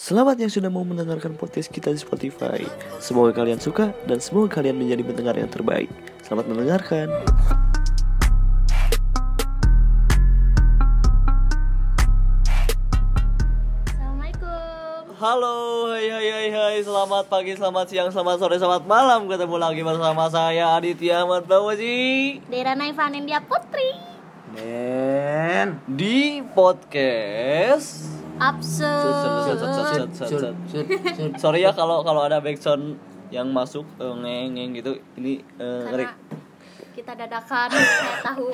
Selamat yang sudah mau mendengarkan podcast kita di Spotify. Semoga kalian suka dan semoga kalian menjadi pendengar yang terbaik. Selamat mendengarkan. Assalamualaikum. Halo, hai hai hai hai, selamat pagi, selamat siang, selamat sore, selamat malam. Ketemu lagi bersama saya Aditya Ahmad Bawaji Dera Naifan India Putri. Den. di podcast. Absurd. Sorry ya kalau kalau ada backsound yang masuk eh, ngeng ngeng gitu. Ini eh, Karena nge- kita dadakan saya tahu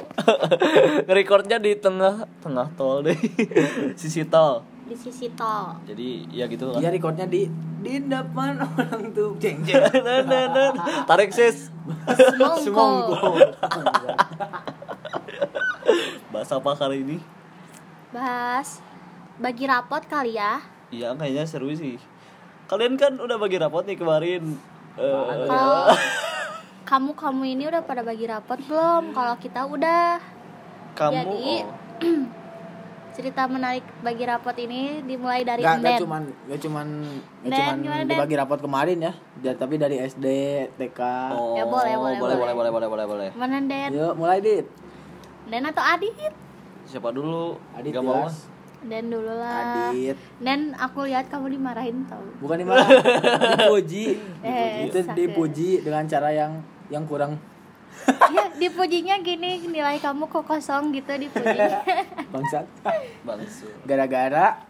nge-recordnya di tengah tengah tol deh, sisi tol. di sisi tol. Jadi ya gitu lah. Dia recordnya di di depan orang tuh jeng jeng. Nah, nah, nah. Tarik sis. Semongko. Bahasa apa kali ini? Bahas bagi rapot kali ya. Iya kayaknya seru sih. Kalian kan udah bagi rapot nih kemarin. Eh, Kalau kamu kamu ini udah pada bagi rapot belum? Kalau kita udah. kamu Jadi oh, cerita menarik bagi rapot ini dimulai dari Gak, gak Enden. cuman gak cuman gak cuman gimana, Den? dibagi rapot kemarin ya. Ja- tapi dari SD, TK. oh, Ya, boleh, boleh, boleh, boleh, boleh. boleh, boleh, boleh. Mana Den? Yuk, mulai Dit. Den atau Adit? Siapa dulu? Adit Gak mau Den dulu lah. Adit. Dan aku lihat kamu dimarahin tau. Bukan di mana? dipuji. Eh, Itu sakit. dipuji dengan cara yang yang kurang ya dipujinya gini nilai kamu kok kosong gitu dipujinya bangsat. Bangsu. Gara-gara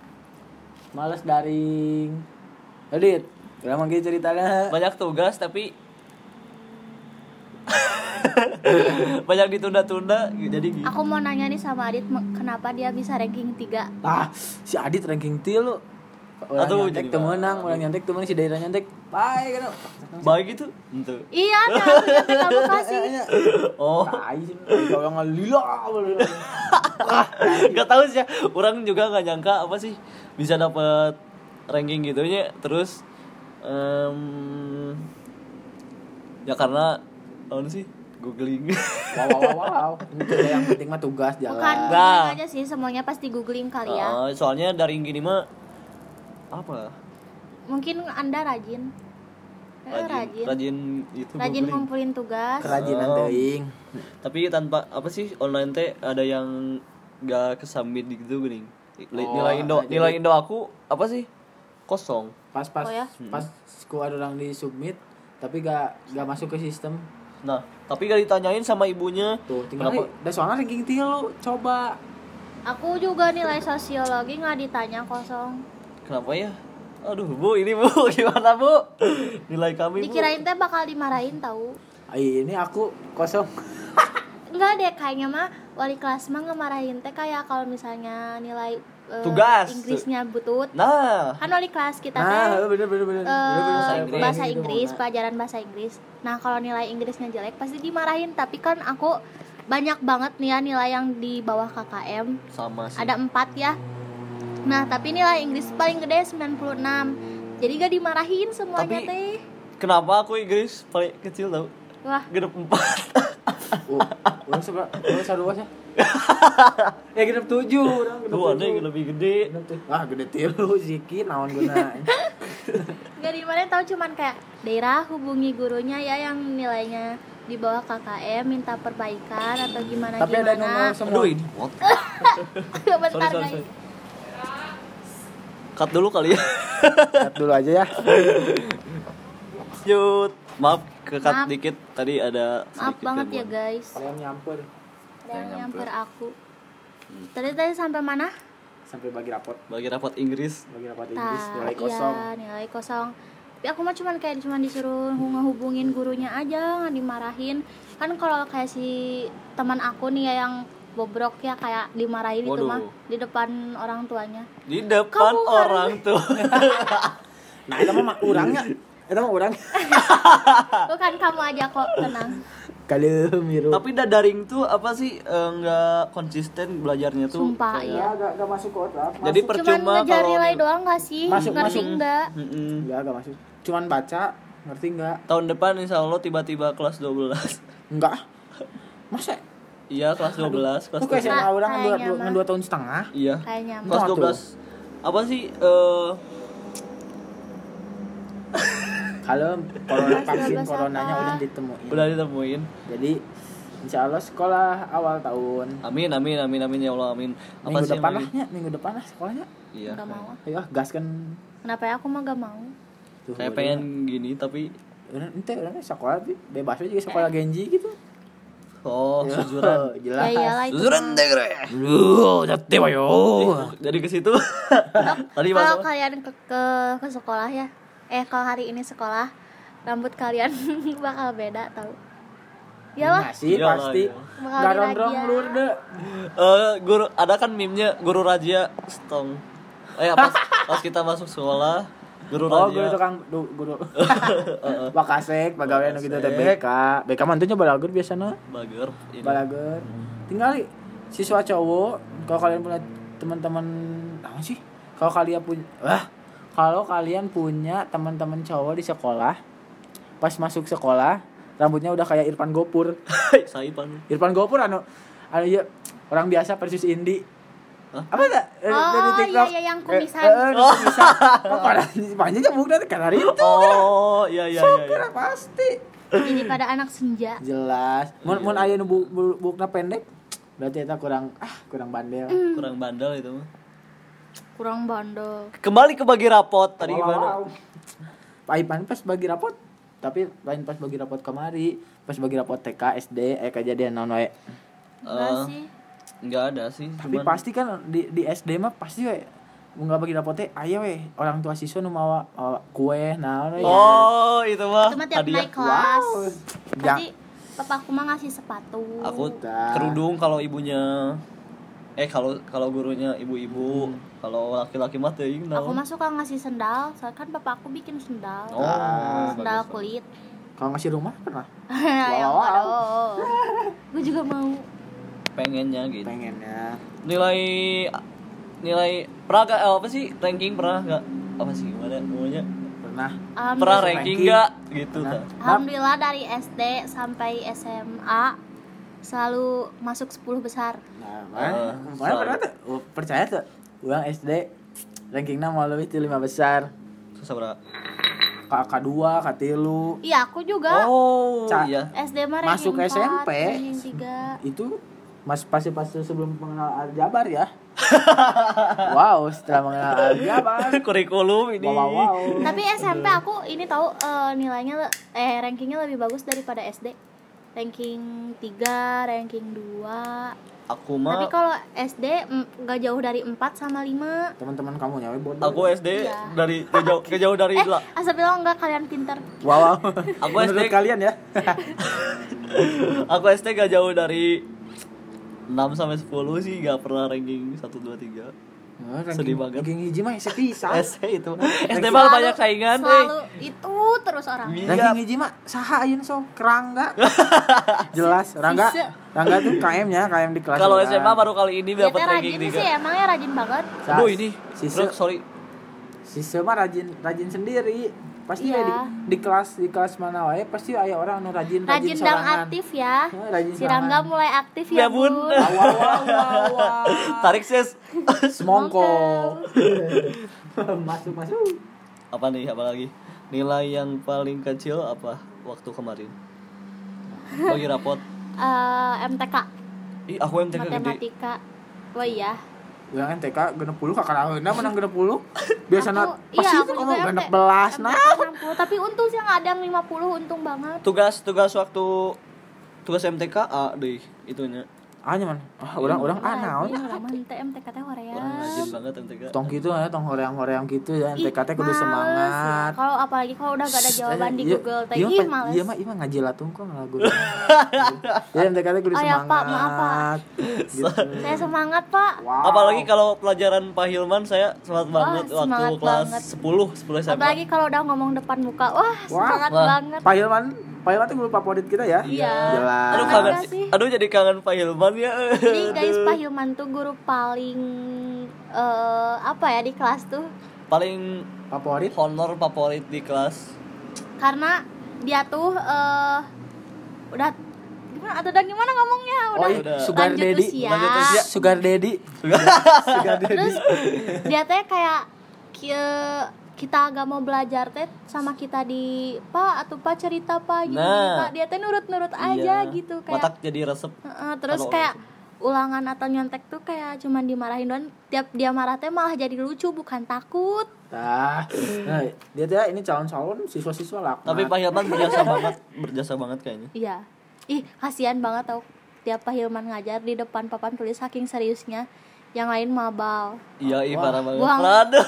males daring. Adit, kenapa gitu ceritanya? Banyak tugas tapi banyak ditunda-tunda jadi gitu. aku mau nanya nih sama Adit kenapa dia bisa ranking 3 Ah, si Adit ranking tilu. Orang Aduh, nyontek jadi tuh baik. menang, orang nyontek tuh menang si daerah nyontek. Baik kan. Baik gitu. Itu. iya yang kamu kasih Oh, Tai sih, kalau nggak lila. nggak tahu sih ya. Orang juga nggak nyangka apa sih bisa dapat ranking gitunya. Terus em, ya karena apa sih googling. Wow, wow, wow, wow. Itu yang penting mah tugas jalan. bukan Nah. aja sih semuanya pasti googling kali ya Oh, soalnya dari gini mah apa? mungkin anda rajin Rajin, rajin rajin itu rajin googling. ngumpulin tugas Kerajinan Oh. teuing. Tapi tanpa apa sih online teh ada yang gak kesambit gitu gini. Oh, nilai Indo jadi- nilai Indo aku apa sih? Kosong. Pas pas Oh, ya? pas ku ada orang di submit tapi gak gak masuk ke sistem. Nah, tapi gak ditanyain sama ibunya. Tuh, tinggal Kenapa? "Eh, udah soalnya ranking tilu, coba. aku juga nilai sosiologi nggak ditanya kosong Kenapa ya? Aduh, Bu, ini Bu, gimana Bu? Nilai kami, Bu. dikirain teh bakal dimarahin tahu Ay, ini aku kosong. Enggak deh kayaknya mah wali kelas mah ngemarahin teh kayak kalau misalnya nilai eh, Tugas. Inggrisnya butut Nah, kan wali kelas kita teh Nah, bener bener bener. eh, Bener, bener. Bahasa Inggris. bahasa gitu, Inggris Mona. pelajaran bahasa Inggris nah kalau nilai Inggrisnya jelek pasti dimarahin tapi kan aku banyak banget nih ya nilai yang di bawah KKM sama sih. ada empat ya nah tapi nilai Inggris paling gede 96 jadi gak dimarahin semuanya Tapi- teh Kenapa aku Inggris paling kecil tau? wah Genep 4. Oh, orang seberapa? Orang sadua sih. ya genep tujuh, orang genep Tuh ada yang lebih gede. Tujuh. Ah, gede tilu sikit naon guna. Gak di mana tahu cuman kayak daerah hubungi gurunya ya yang nilainya di bawah KKM minta perbaikan atau gimana Tapi ada nomor gimana. semua. Aduh, ini? Bentar Sorry, sorry, guys. sorry. Cut dulu kali ya. Lihat dulu aja ya. Lanjut. Maaf, ke cut Maaf. dikit. Tadi ada Maaf banget ya guys. Kalian nyamper yang nyamper. aku. Tadi tadi sampai mana? sampai bagi rapot, Bagi rapot Inggris. bagi rapot Inggris Tah, nilai kosong. Iya, nilai kosong. Tapi aku mah cuman kayak cuman disuruh ngehubungin gurunya aja, nggak dimarahin. Kan kalau kayak si teman aku nih ya yang bobrok ya kayak dimarahin itu mah di depan orang tuanya. Di depan Kamu orang tuh. Nah, itu mah orangnya. Itu mah orang. Bukan kamu aja kok, tenang. Kalem miru. Tapi daring tuh apa sih eh, nggak konsisten belajarnya tuh. Sumpah ya. gak, gak masuk ke otak. Jadi Cuman percuma ngejar kalau nilai doang gak sih? Masuk, Ngerti masuk. enggak? Mm-mm. Enggak, gak masuk. Cuman baca, ngerti enggak? Tahun depan insya Allah tiba-tiba kelas 12 Enggak. Masa? Iya kelas 12 Kelas Kok kayak 12 SMA orang dua, dua, dua tahun setengah? Iya Kayaknya Kelas Enggak tuh. 12 Apa sih eh kalau corona vaksin 12 coronanya apa? udah ditemuin Udah ditemuin. jadi insya Allah sekolah awal tahun Amin amin amin amin ya Allah amin. Apa minggu sih depan lah ya minggu depan lah sekolahnya Iya. nggak mau ayo ah, gas kan kenapa ya aku mah gak mau Tuh, Kayak udah. pengen gini tapi ente udah sekolah tapi bebas aja sekolah genji gitu oh sujuran. jelas ya iyalah Sujuran deh kere. Lu jatuh ayo. Jadi ke situ. Tadi kalau kalian ke, ke ke sekolah ya eh kalau hari ini sekolah rambut kalian bakal beda tau Iyalah, sih Iyalah, pasti. iya. Bakal Gak ronrong dirajia. lur deh. Eh, guru ada kan meme-nya guru raja stong. Eh pas pas kita masuk sekolah guru Oh, raja. guru tukang du- guru. Bakasek, pegawai anu gitu teh BK. BK mantunya balagur biasanya. Bager. ini. Balagur. Tinggal siswa cowok kalau kalian punya teman-teman apa sih? Kalau kalian punya wah, kalau kalian punya teman-teman cowok di sekolah pas masuk sekolah rambutnya udah kayak Irfan Gopur. Saipan. Irfan Gopur anu anu iya orang biasa versus Indi. Hah? Apa tak? Eh, Oh, dari iya, TikTok. iya, yang Eh, kumisan. Eh, eh, kumisan. Kok pada panjang jambuk dari karena itu. Oh, iya iya iya. iya. Kira pasti. jadi pada anak senja Jelas. Mun mun aya nu bu- bu- bukna pendek, berarti eta kurang ah kurang bandel. Kurang bandel itu mah. Kurang bandel Kembali ke bagi rapot tadi Wow, gimana? wow. Pak Ipan pas bagi rapot, tapi lain pas bagi rapot kemari, pas bagi rapot TK, SD, eh kejadian naon wae. Eh, sih Enggak ada sih. Tapi cuman- pasti kan di di SD mah pasti we nggak bagi rapot teh aya we orang tua siswa nu mawa mawa kue naon we. Oh, itu mah itu mah tiap hadiah. naik kelas Wow. pasti papaku mah ngasih sepatu Aku Dah. kerudung kalau ibunya eh kalau kalau gurunya ibu-ibu, kalau laki-laki mah teuing aku naon. mah suka ngasih sendal soalnya kan papaku bikin sendal Oh, sendal bagus. kulit Kalau ngasih rumah pernah? yang Wow. gue juga mau Pengennya gitu. Pengennya. Nilai nilai pernah gak eh, apa sih ranking pernah nggak apa sih gimana namanya Pernah. pernah ranking nggak gitu Pernah. alhamdulillah dari SD sampai SMA selalu masuk 10 besar Nah, Eh, mana? pernah tuh? Oh, percaya tuh. Uang SD rankingnya mau lebih di lima besar. susah berapa K dua, K tilu. iya aku juga oh Ca- iya SD mah Masuk ranking 4, SMP. ranking 3 Itu mas pasti pasti sebelum mengenal aljabar ya. wow, setelah mengenal aljabar. kurikulum ini Wow, wow, wow. tapi SMP aku ini tahu eh, nilainya eh rankingnya lebih bagus daripada SD ranking 3 ranking 2 aku tapi mah kalau SD nggak jauh dari 4 sama 5 Teman-teman kamu nyawa bodoh. aku SD Iya. dari kejauh kejauh dari eh lah asal bilang enggak kalian pintar Wow, wow. Aku Menurut SD kalian ya. aku SD gak jauh dari 6 sampai 10 sih gak pernah ranking 1 2 3 Oh, ranking- Sedih banget. Ranking hiji mah sepisah. SD itu SD mah banyak saingan eh selalu itu terus orang Iya. Ranking hiji mah saha ayeuna so kerangga. Jelas, Rangga. Rangga tuh KM nya, KM di kelas. kalau. SMA baru kali ini Dia dapat teh ranking rajin sih 3 emangnya rajin banget aduh ini Sisa. Sorry Sisa mah rajin rajin sendiri. Pasti Iya. ya di, di kelas di kelas mana wae pasti aya orang nu rajin rajin rajin, aktif ya. Eh, rajin si Rangga mulai aktif Ya, ya, Bun. bun, Wow, wow, wow, wow. tarik sis. Semongko. masuk masuk. apa nih apa lagi? Nilai yang paling kecil apa waktu kemarin? Bagi rapot. Eh, MTK ih aku MTK gede. Matematika. Oh iya Yang NTK genep puluh kakaraheuna menang genep puluh. Biasana Aku- pasti iya, itu juga genep belas nah. MTK 60 tapi untung sih nggak ada yang 50 untung banget tugas tugas waktu tugas MTK A deh itunya Ah nyaman. Ah orang orang ah naon. Iya, orang mah teh MTK teh rajin banget MTK Tong gitu ya, tong horeang-horeang gitu ya. Teh kudu semangat. Kalau apalagi kalau udah gak ada jawaban di Iya, Google teh, iya, males. Iya mah, iya mah ngaji latung kok ngelagu. Ya MTK teh kudu Oh ya, semangat. Pak, maaf, Pak. Gitu. Saya semangat, Pak. Apalagi kalau pelajaran Pak Hilman saya semangat banget waktu kelas banget. 10 10 SMA Apalagi kalau udah ngomong depan muka. Wah, semangat banget. Pak Hilman, Pak Hilman tuh guru favorit kita ya. Iya. Jelas. aduh Kangen sih? aduh jadi kangen Pak Hilman ya Jadi guys. Pak Hilman tuh guru paling eh apa ya di kelas tuh? paling Favorit. honor favorit di kelas Karena dia tuh eh udah gimana atau udah gimana ngomongnya Oh, udah iya. Udah. Sugar lanjut Daddy. usia. Lanjut usia. Sugar Daddy. Sugar Daddy. Terus dia teh kayak kia kita agak mau belajar teh sama kita di pak atau pak cerita pak gitu Nah. Pak. dia teh nurut-nurut aja Iya. gitu kayak Otak jadi resep. Heeh, terus Kalau kayak ulangan atau nyontek tuh kayak cuman dimarahin doang tiap dia marah teh malah jadi lucu bukan takut Nah, nah dia tuh ya, ini calon-calon siswa-siswa lah. Tapi Pak Hilman berjasa banget, berjasa banget kayaknya. iya ih kasihan banget tau tiap Pak Hilman ngajar di depan papan tulis saking seriusnya yang lain mabal Iya, iya parah banget. Buang. Aduh,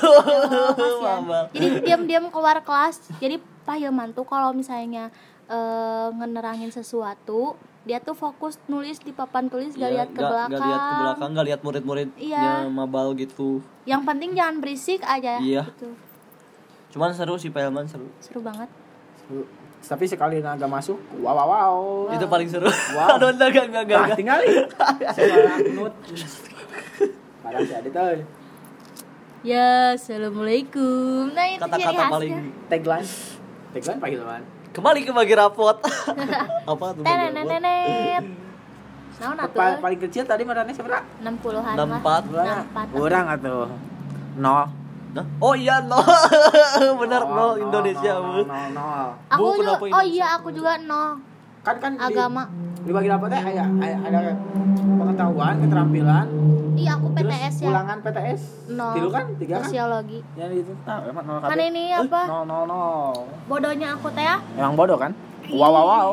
mabal. jadi diam-diam keluar kelas jadi Pak Hilman tuh kalau misalnya eh, ngenerangin sesuatu dia tuh fokus nulis di papan tulis gak Iya, lihat ke nggak- belakang nggak lihat ke belakang, nggak lihat murid-muridnya Iya. mabal gitu. yang penting jangan berisik aja Iya. gitu Cuman seru sih Pak Hilman seru. seru banget Tapi sekali naga masuk, wow wow wow. Itu paling seru. Wow. Aduh, enggak, enggak, enggak, enggak, Nah, enggak. tinggal Saya nut. Parah si Adit ya assalamualaikum nah itu Kata-kata khasnya paling Tagline. Tagline Pak Hilman. kembali ke bagi rapot. Apa tuh? tenenenet? Pa- paling kecil tadi marane seberapa? 60-an Enam lah. empat. Urang, 64. urang atuh. Nol. Nah, Oh iya, no. Bener, Oh, no, Indonesia. nol, Bu. nol, nol. Aku Bu, juga, oh iya aku juga no Kan kan agama. Di, bagi rapot teh ada ada pengetahuan, keterampilan, Iya aku terus PTS ya. ulangan PTS. Nol. Tilu kan? Tiga kan? Sosiologi. Yang itu nah, emang nol Kan ini apa? Nol nol nol. Bodohnya aku teh ya. Emang bodoh kan? Wow wow wow.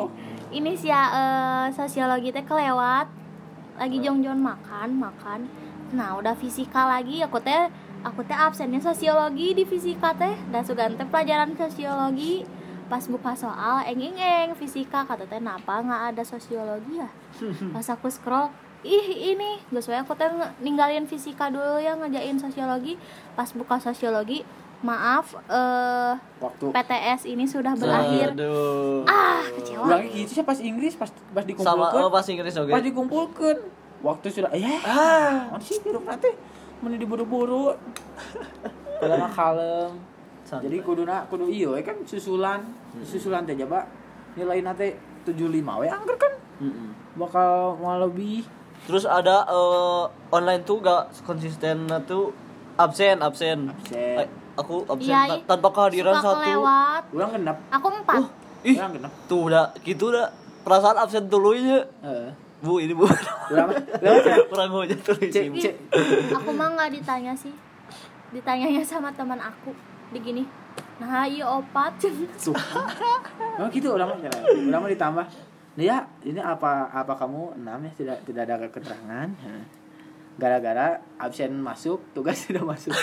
Ini sih ya eh, sosiologi teh kelewat. Lagi jong-jong makan, makan. Nah, udah fisika lagi aku teh aku teh absennya sosiologi di fisika teh. Dan sugan teh pelajaran sosiologi pas buka soal eng eng eng fisika kata teh napa nggak ada sosiologi ya pas aku scroll ih ini gak sesuai aku teh ninggalin fisika dulu ya ngejain sosiologi pas buka sosiologi maaf eh Waktu PTS ini sudah berakhir Aduh. ah kecewa Ulangnya gitu sih pas Inggris pas pas Sama dikumpulkan. oh, pas Inggris oke. Pas dikumpulkan. Waktu sudah ya. Ah, sih hidup nanti meni diburu-buru. Padahal kalem. Santai. Jadi kuduna kudu iyo we kan susulan. Susulan teh coba nilai nanti 75 we angker kan Mm-mm. bakal mau lebih. Terus ada eh, online tuh gak konsisten tuh absen, absen. Absen. Aku absen Iya, ta- tanpa kehadiran suka satu. kelewat Ulang genap. aku empat Uh, ih, Ulang genap. tuh udah gitu udah perasaan absen dulunya. Heeh. Bu, ini Bu. Kurang gue tulis cek ini. cek. aku mah nggak ditanya sih ditanyanya sama teman aku begini nah iya opat Tuh. Oh gitu ulang mah ditambah. Nah ya, ini apa apa kamu enam ya tidak tidak ada keterangan. Gara-gara absen masuk, tugas sudah masuk.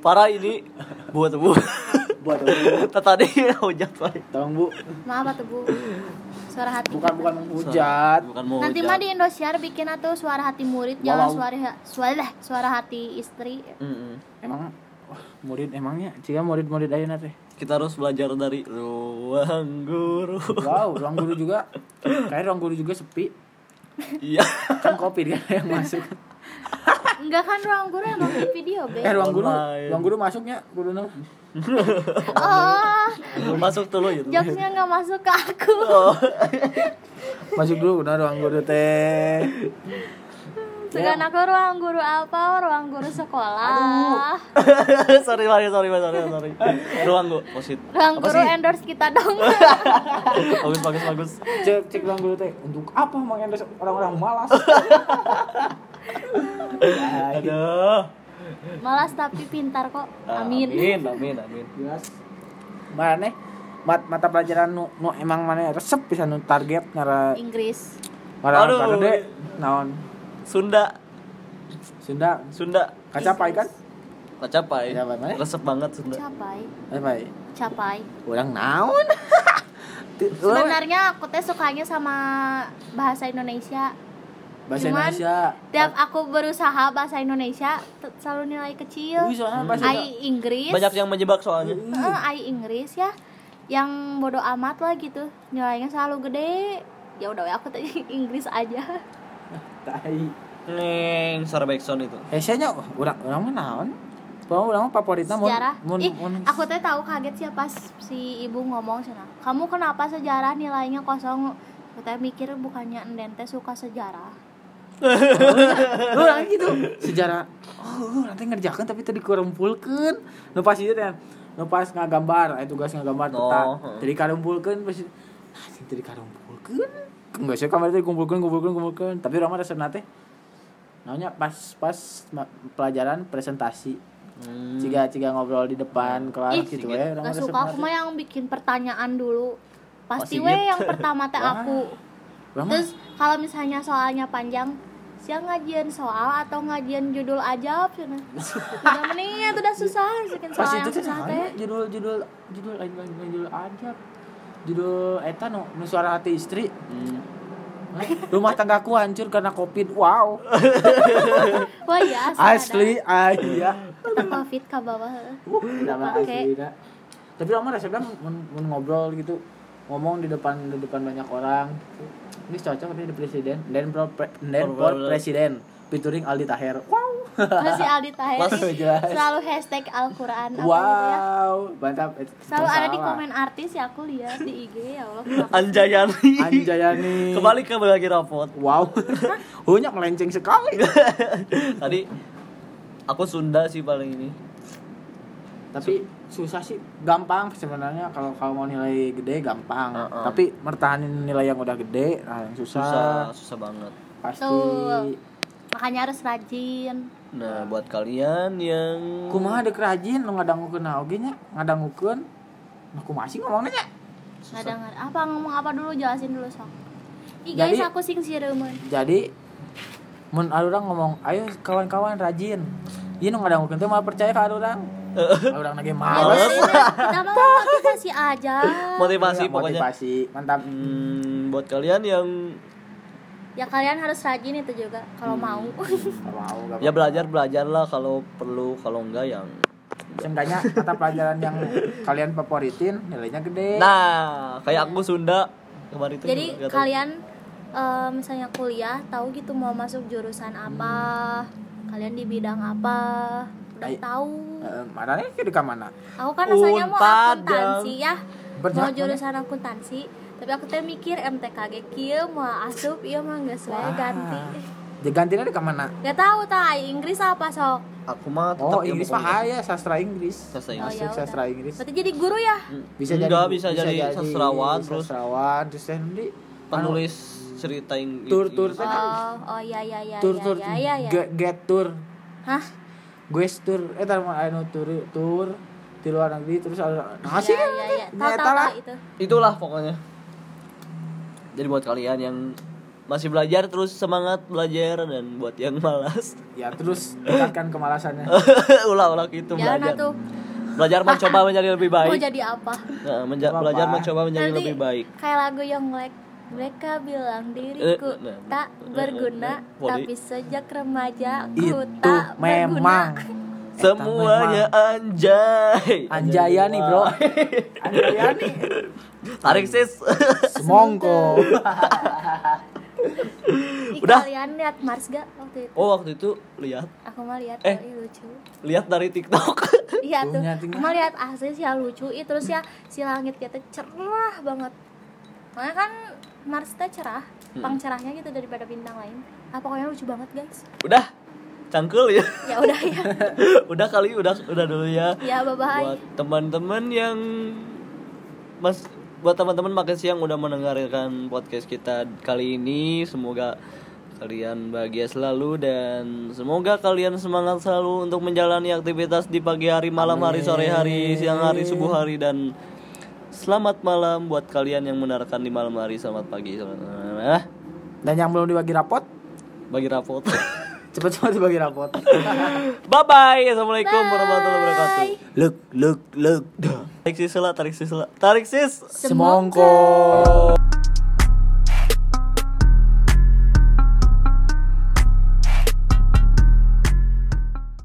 Parah ini buat Bu. Buat apa? Tadi hujat Pak. Tolong Bu, maaf atuh bu suara hati bukan kita. bukan menghujat. Bukan mau nanti hujat. mah di Indosiar bikin atuh suara hati murid jangan suara suara suara hati istri Mm-mm. Emang murid emangnya jika murid-murid ayeuna teh. Kita harus belajar dari ruang guru. Wow, ruang guru juga kayak ruang guru juga sepi. Iya. Kan kopi kan yang masuk. enggak kan ruang guru emang di video be Eh ruang guru, Online. ruang guru masuknya guru nang. oh Masuk dulu gitu. jokesnya nggak masuk ke aku Oh. Masuk dulu nah ruang guru teh. Segan aku ruang guru apa ruang guru sekolah sorry, sorry, sorry, sorry, sorry. Ruang guru, posit. ruang Apa guru sih? endorse kita dong Bagus, bagus, bagus. Cek cek ruang guru teh untuk apa mengendos orang-orang malas. Aduh. malas tapi pintar kok amin Amin, amin, amin. Jelas. Mana mat mata pelajaran nu, nu emang mana resep bisa nu target ngara Inggris ngara Aduh. ngara gede naon Sunda, Sunda. Sunda. kacapai kan? Kacapai. Kacapai mana? Resep banget Sunda. capai. Capai capai. Urang naon? Ti- urang sebenarnya aku teh sukanya sama bahasa Indonesia. Bahasa cuman Indonesia. tiap aku berusaha bahasa Indonesia selalu nilai kecil. Wih, soalnya bahasa ai Inggris. Banyak yang menjebak soalnya. Eh, ai Inggris ya. Yang bodoh amat lah gitu. Nilainya selalu gede. Ya udah aku teh Inggris aja tai. Neng, suara backsound itu. Hesenya urang urang mah naon Pokoknya urang mah favoritna mun sejarah. Mun ih mun aku teh tahu kaget sih pas si ibu ngomong sana. Kamu kenapa sejarah nilainya kosong? Aku teh mikir bukannya enden teh suka sejarah. Lu orang gitu. Sejarah. Oh nanti ngerjakan tapi tadi kurumpulkan nu pas itu kan nu pas ngagambar aya tugas ngagambar Oh, peta heeh. jadi karumpulkan pas anjing tadi karumpulkan enggak sih kamar tadi kumpulkan kumpulkan kumpulkan. Tapi orang mah resep nate. Namanya pas pas pelajaran presentasi. Hmm. ciga ciga ngobrol di depan kelas Ih, gitu ya. Orang mah Gak resep suka aku mah yang bikin pertanyaan dulu. Pasti Oh, we yang pertama teh aku. Terus kalau misalnya soalnya panjang Siang ngajian soal atau ngajian judul aja Udah menit udah susah. Bikin soal itu yang teh susah teh. ya, judul judul judul lain lain lain judul aja judul eta nu nu suara hati istri. Hmm. rumah tanggaku hancur karena covid wow. Wah ya asli iya. Kita covid ke bawah. Pakai. dah. tapi lama resepnya mun, mun ngobrol gitu. Ngomong di depan di depan banyak orang. Ini cocok nih di presiden. Dan pro pre, dan presiden. Featuring Aldi Taher. Wow Terus si Aldi jelas. selalu hashtag Al-Quran apa gitu ya wow mantap Selalu ada di komen artis ya aku lihat di IG ya Allah Anjayani. Anjayani Kembali ke bagi rapot. wow banyak melenceng sekali Tadi aku Sunda sih paling ini. tapi susah sih gampang sebenarnya kalau kalau mau nilai gede gampang Heeh. tapi mertahanin nilai yang udah gede nah yang susah, Susah, susah banget. pasti Tuh. Makanya harus rajin. Nah, buat kalian yang kumaha dek rajin lu ngadangukeun nah oge nya? Ngadangukeun nah kumaha sih ngomongnya nya? Nggak dengar apa ngomong apa dulu? Jelasin dulu sok. Ih Jadi- guys aku sing sireumeun jadi mun ada orang ngomong ayo kawan-kawan rajin. Iya nu ngadangukeun teh malah percaya ka ada orang Ada orang lagi males kita mah motivasi aja. Motivasi Iya, pokoknya. motivasi mantap. Hmm, buat kalian yang ya kalian harus rajin itu juga kalau mau. Nggak mau ya belajar belajarlah kalau perlu kalau enggak yang Seenggaknya mata pelajaran yang kalian favoritin nilainya gede. nah kayak aku Sunda kemarin itu jadi tahu. kalian eh, misalnya kuliah tahu gitu mau masuk jurusan apa kalian di bidang apa udah Ay. tahu. Mana nih di mana? aku kan rasanya mau akuntansi ya. Mau Berjalan jurusan akuntansi tapi aku teh mikir MTKG kieu mau asup iya mah geus we ganti Ya gantinya di mana? Gak tahu tak Inggris apa sok aku mah tetap Oh, Inggris mah aya sastra Inggris. Sastra Oh, Inggris. ya udah. sastra Inggris. Berarti jadi guru ya Bisa Enggak, jadi bisa jadi sastrawan, terus- sastrawan terus teh nanti penulis cerita Inggris Tur- tur teh. Oh, oh ya ya ya tour ya, tour ya ya ya. get, get tour Hah? gue tour eh tar mah anu tour tour di luar negeri terus ada nah sih ya, ya, ya. Tahu nyata tahu lah tahu itu. itulah pokoknya jadi buat kalian yang masih belajar terus semangat belajar dan buat yang malas. Ya terus tingkatkan kemalasannya. Ulah-ulah gitu Jangan belajar. atuh. belajar mencoba menjadi lebih Mau baik. jadi apa? Nah, menja- Apa-apa. belajar mencoba menjadi Nanti lebih baik. kayak lagu yang Black mereka bilang diriku Eh, nah, tak eh, berguna, eh, eh, tapi sejak remaja ku itu tak memang. berguna. semuanya anjay. Anjayani bro. Anjayani tarik sis semongko Udah. kalian lihat Mars gak waktu itu? oh waktu itu lihat Aku mah lihat Eh. lucu. lihat dari TikTok Iya tuh. Aku mah lihat asli sih ya lucu. Ih, terus ya si langit kita cerah banget. Makanya kan Mars teh cerah, Hmm. pang cerahnya gitu daripada bintang lain. Ah pokoknya lucu banget guys. udah cangkul ya Ya udah ya. udah kali udah udah dulu ya Ya bye bye. buat teman-teman yang mas buat teman-teman makan siang udah mendengarkan podcast kita kali ini semoga kalian bahagia selalu dan semoga kalian semangat selalu untuk menjalani aktivitas di pagi hari malam hari sore hari siang hari subuh hari dan selamat malam buat kalian yang mendengarkan di malam hari selamat pagi selamat ah, dan yang belum dibagi rapot? Bagi rapot. Cepet-cepet dibagi rapot. Bye bye assalamualaikum warahmatullahi wabarakatuh. Bye. look look look tarik sis lah tarik sis lah. Tarik sis! Semongko